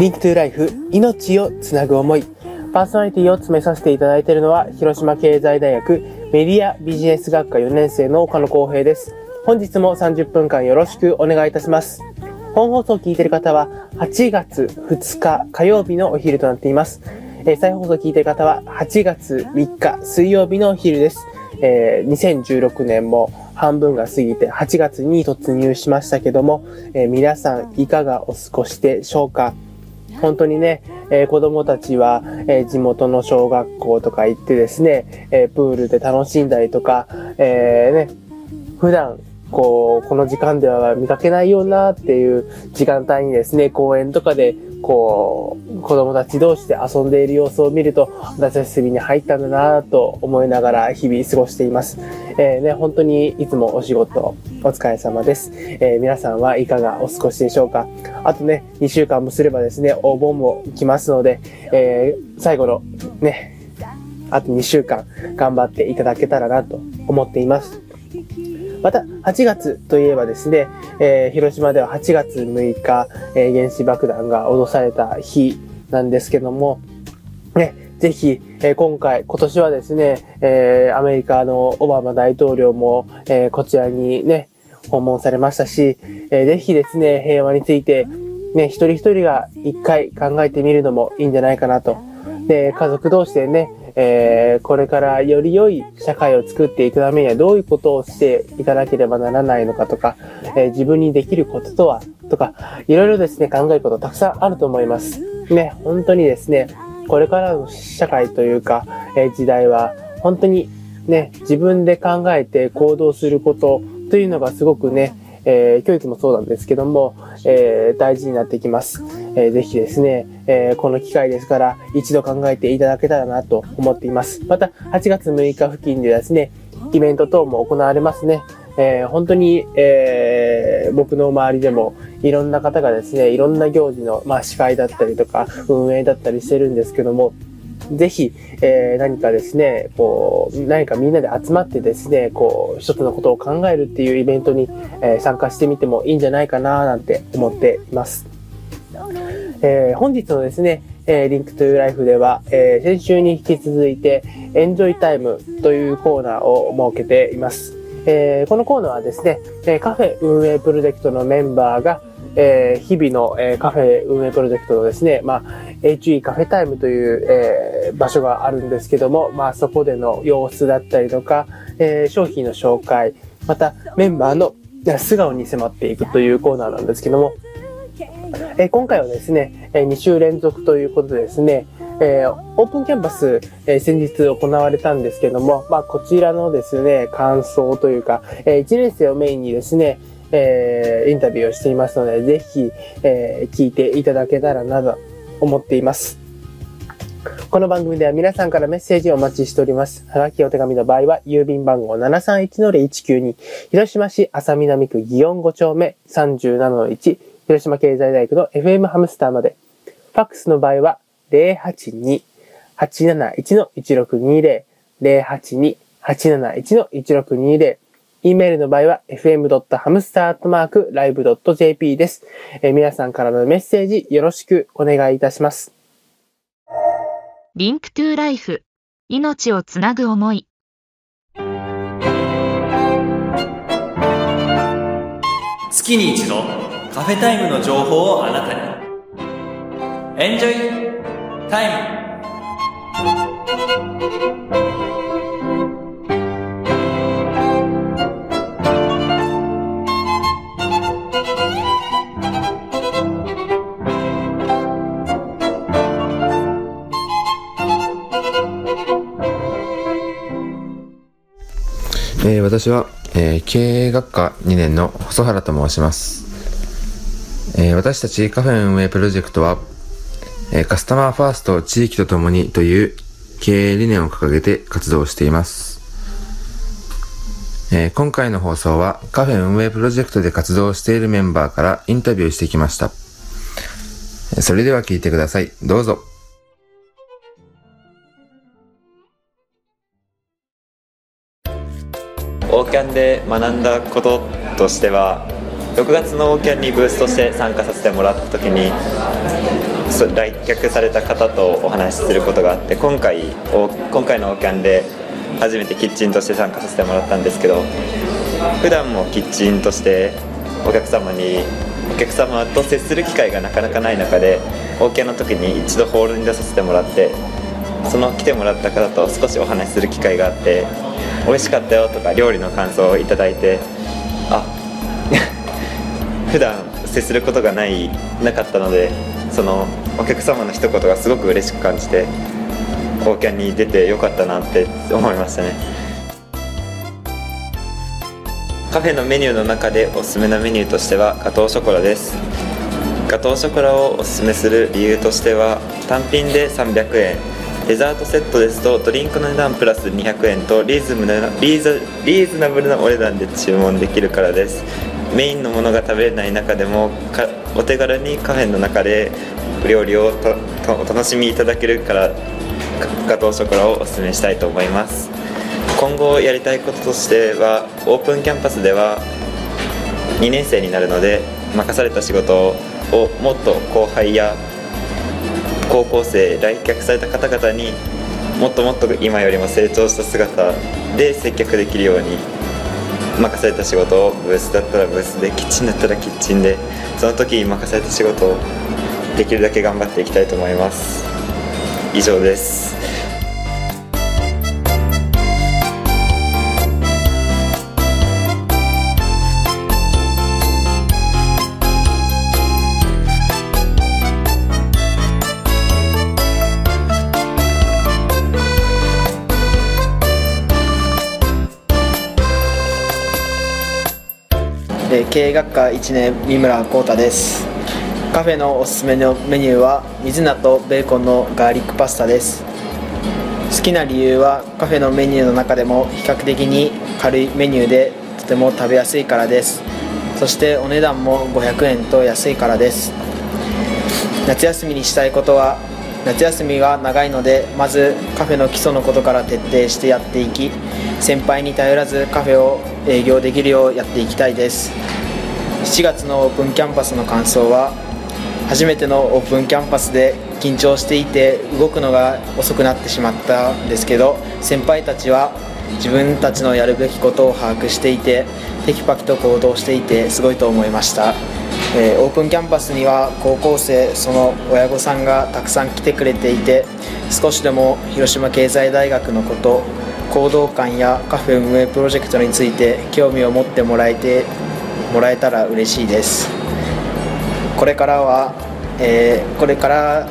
リントゥライフ命をつなぐ思い。パーソナリティを詰めさせていただいているのは広島経済大学メディアビジネス学科4年生の岡野光平です。本日も30分間よろしくお願いいたします。本放送を聞いている方は8月2日火曜日のお昼となっています。えー、再放送を聞いている方は8月3日水曜日のお昼です。えー、2016年も半分が過ぎて8月に突入しましたけども、えー、皆さんいかがお過ごしでしょうか？本当にね、えー、子供たちは、えー、地元の小学校とか行ってですね、えー、プールで楽しんだりとか、えね、普段こう、この時間では見かけないようなっていう時間帯にですね、公園とかでこう、子供たち同士で遊んでいる様子を見ると、夏休みに入ったんだなと思いながら日々過ごしています。えー、ね、本当にいつもお仕事お疲れ様です。えー、皆さんはいかがお過ごしでしょうかあとね、2週間もすればですね、お盆も来ますので、えー、最後のね、あと2週間頑張っていただけたらなと思っています。また、8月といえばですね、えー、広島では8月6日、えー、原子爆弾が脅された日なんですけども、ね、ぜひ、えー、今回、今年はですね、えー、アメリカのオバマ大統領も、えー、こちらにね、訪問されましたし、えー、ぜひですね、平和について、ね、一人一人が一回考えてみるのもいいんじゃないかなと。で、家族同士でね、えー、これからより良い社会を作っていくためにはどういうことをしていかなければならないのかとか、えー、自分にできることとはとか、いろいろですね、考えることたくさんあると思います。ね、本当にですね、これからの社会というか、えー、時代は、本当にね、自分で考えて行動することというのがすごくね、えー、教育もそうなんですけども、えー、大事になってきます。えー、ぜひですね、えー、この機会ですから一度考えていただけたらなと思っています。また、8月6日付近でですね、イベント等も行われますね。えー、本当に、えー、僕の周りでもいろんな方がですね、いろんな行事の、まあ、司会だったりとか、運営だったりしてるんですけども、ぜひ、えー、何かですね、こう、何かみんなで集まってですね、こう、一つのことを考えるっていうイベントに、えー、参加してみてもいいんじゃないかななんて思っています。えー、本日のですね、えー、 Link to Life では、えー、先週に引き続いて、エンジョイタイムというコーナーを設けています。えー、このコーナーはですね、カフェ運営プロジェクトのメンバーが、えー、日々の、えー、カフェ運営プロジェクトのですね、まあ、HE カフェタイムという、え場所があるんですけども、まあ、そこでの様子だったりとか、えー、商品の紹介、またメンバーの素顔に迫っていくというコーナーなんですけども、えー、今回はですね、え、2週連続ということでですね、えー、オープンキャンパス、えー、先日行われたんですけども、まあ、こちらのですね、感想というか、えー、1年生をメインにですね、えー、インタビューをしていますので、ぜひ、え、聞いていただけたらなと思っています。この番組では皆さんからメッセージをお待ちしております。はがきお手紙の場合は、郵便番号731-0192、広島市浅南区祇園5丁目37-1、広島経済大学の FM ハムスターまで。ファックスの場合は、082-871-1620、082-871-1620、e メールの場合は fm.hamster.live.jp です、えー、皆さんからのメッセージよろしくお願いいたします。リンクトゥライフ。命をつなぐ思い。月に一度カフェタイムの情報をあなたに。エンジョイタイム私は、えー、経営学科2年の細原と申します。えー、私たちカフェ運営プロジェクトは、えカスタマーファースト地域とともにという経営理念を掲げて活動しています。え今回の放送はカフェ運営プロジェクトで活動しているメンバーからインタビューしてきました。それでは聞いてください。どうぞ。ャンで学んだこととしては6月のオーキャンにブースとして参加させてもらった時に来客された方とお話しすることがあって今回今回のオーキャンで初めてキッチンとして参加させてもらったんですけど普段もキッチンとしてお客様にお客様と接する機会がなかなかない中でオーキャンの時に一度ホールに出させてもらってその来てもらった方と少しお話しする機会があって美味しかったよとか料理の感想をいいてあ 普段接することがないなかったのでそのお客様の一言がすごく嬉しく感じてオーキャンに出てよかったなって思いましたね。カフェのメニューの中でおすすめなメニューとしてはガトーショコラです。ガトーショコラをおすすめする理由としては単品で300円。デザートセットですとドリンクの値段プラス200円とリーズムなリーズリーズナブルなお値段で注文できるからです。メインのものが食べれない中でもかお手軽にカフェの中で料理をとお楽しみいただけるからガトーショコラをおすすめしたいと思います。今後やりたいこととしてはオープンキャンパスでは2年生になるので任された仕事をもっと後輩や高校生来客された方々にもっともっと今よりも成長した姿で接客できるように任された仕事をブースだったらブースでキッチンだったらキッチンでその時に任された仕事をできるだけ頑張っていきたいと思います。以上です。え経営学科1年三村浩太です。カフェのおすすめのメニューは水菜とベーコンのガーリックパスタです。好きな理由はカフェのメニューの中でも比較的に軽いメニューでとても食べやすいからです。そしてお値段も500円と安いからです。夏休みにしたいことは夏休みが長いのでまずカフェの基礎のことから徹底してやっていき先輩に頼らずカフェを営業できるようやっていきたいです。7月のオープンキャンパスの感想は初めてのオープンキャンパスで緊張していて動くのが遅くなってしまったんですけど先輩たちは自分たちのやるべきことを把握していてテキパキと行動していてすごいと思いました、えーオープンキャンパスには高校生その親御さんがたくさん来てくれていて少しでも広島経済大学のこと行動感やカフェ運営プロジェクトについて興味を持ってもらえてもらえたら嬉しいです。これからは、えーこれから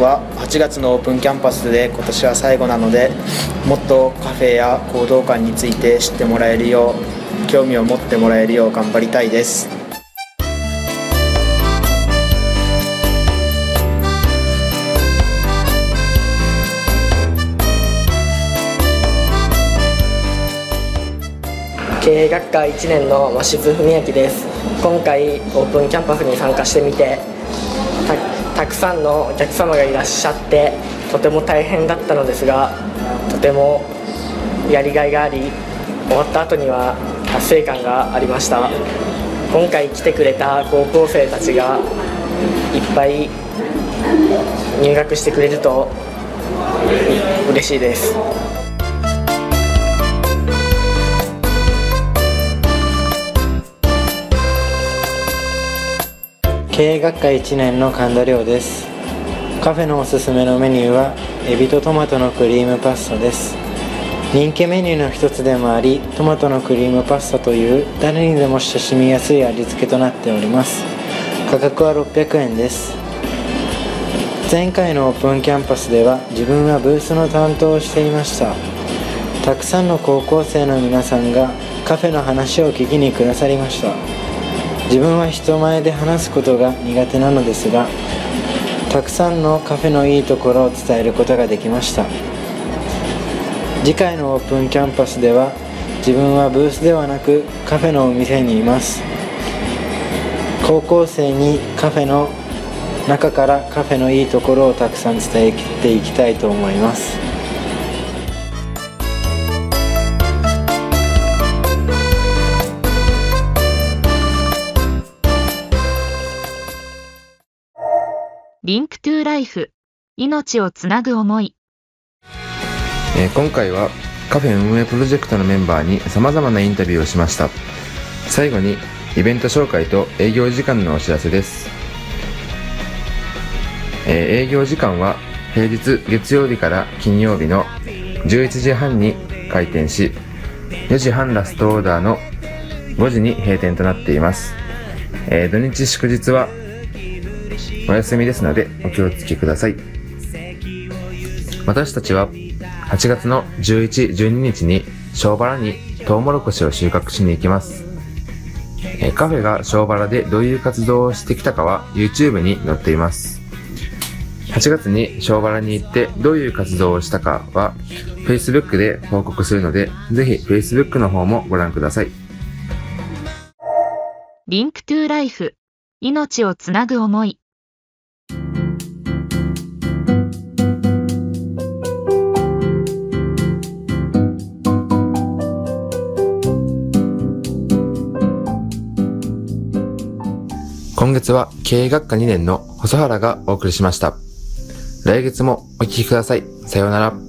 は8月のオープンキャンパスで今年は最後なのでもっとカフェや行動感について知ってもらえるよう興味を持ってもらえるよう頑張りたいです。経営学科1年の鷲津文明です。今回オープンキャンパスに参加してみてたたくさんのお客様がいらっしゃってとても大変だったのですがとてもやりがいがあり終わった後には達成感がありました。今回来てくれた高校生たちがいっぱい入学してくれると嬉しいです。経営学科1年の神田亮です。カフェのおすすめのメニューはエビとトマトのクリームパスタです。人気メニューの一つでもありトマトのクリームパスタという誰にでも親しみやすい味付けとなっております。価格は600円です。前回のオープンキャンパスでは自分はブースの担当をしていました。たくさんの高校生の皆さんがカフェの話を聞きにくださりました。自分は人前で話すことが苦手なのですがたくさんのカフェのいいところを伝えることができました。次回のオープンキャンパスでは自分はブースではなくカフェのお店にいます。高校生にカフェの中からカフェのいいところをたくさん伝えていきたいと思います。 Link to Life。命をつなぐ思い。えー今回はカフェ運営プロジェクトのメンバーに様々なインタビューをしました最後にイベント紹介と営業時間のお知らせです、えー営業時間は平日月曜日から金曜日の11時半に開店し4時半ラストオーダーの5時に閉店となっています、えー土日祝日はお休みですのでお気をつけください私たちは8月の11、12日に小原にトウモロコシを収穫しに行きます。カフェが小原でどういう活動をしてきたかは YouTube に載っています。8月に小原に行ってどういう活動をしたかは Facebook で報告するので、ぜひ Facebook の方もご覧ください。 Link to Life。命をつなぐ思い。今月は経営学科2年の細原がお送りしました。来月もお聴きください。さようなら。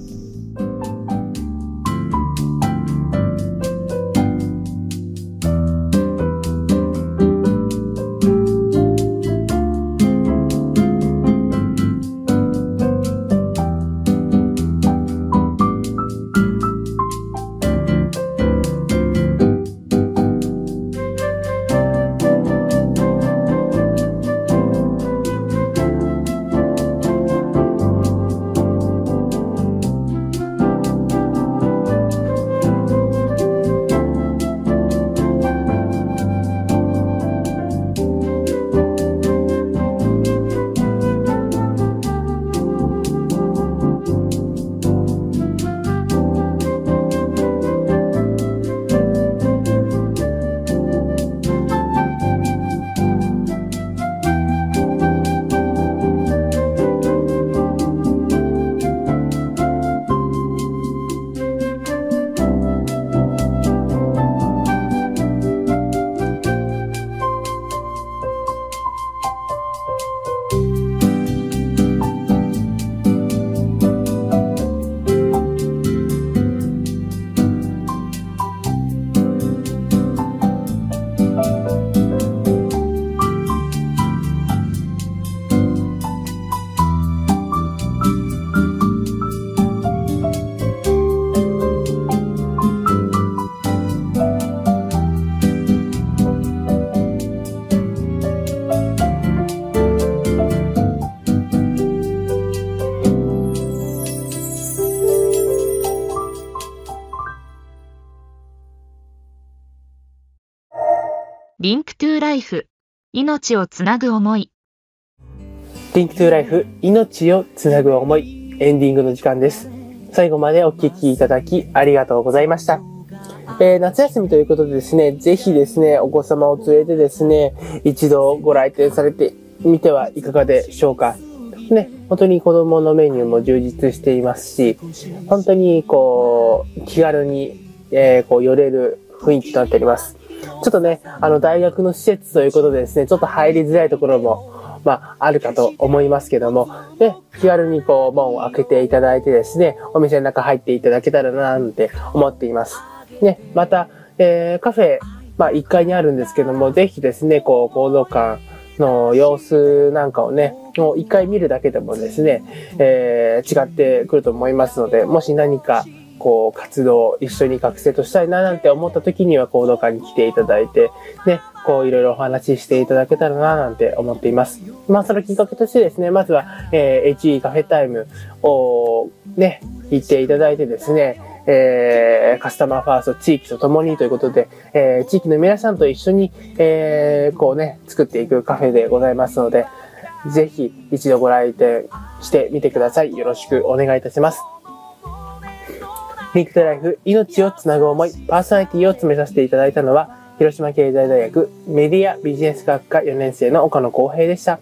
Link to Life。命をつなぐ思い。 Link to Life 命をつなぐ思いエンディングの時間です。最後までお聞きいただきありがとうございました。えー夏休みということでですね、ぜひですね、お子様を連れてですね、一度ご来店されてみてはいかがでしょうか。ね、本当に子供のメニューも充実していますし、本当にこう、気軽に、えーこう寄れる雰囲気となっております。ちょっとね、あの、大学の施設ということでですね、ちょっと入りづらいところも、まあ、あるかと思いますけども、ね、気軽にこう、門を開けていただいてですね、お店の中入っていただけたらな、なんて思っています。ね、また、えーカフェ、まあ、1階にあるんですけども、ぜひですね、こう、行動館の様子なんかをね、もう1回見るだけでもですね、えー違ってくると思いますので、もし何か、こう、活動、一緒に学生としたいななんて思った時には行動館に来ていただいて、ね、こういろいろお話ししていただけたらななんて思っています。まあそのきっかけとしてですね、まずは、えー HE カフェタイムをね、行っていただいてですね、えーカスタマーファースト地域とともにということで、えー地域の皆さんと一緒に、えーこうね、作っていくカフェでございますので、ぜひ一度ご来店してみてください。よろしくお願いいたします。リンクトライフ、命をつなぐ思い、パーソナリティを詰めさせていただいたのは、広島経済大学メディアビジネス学科4年生の岡野光平でした。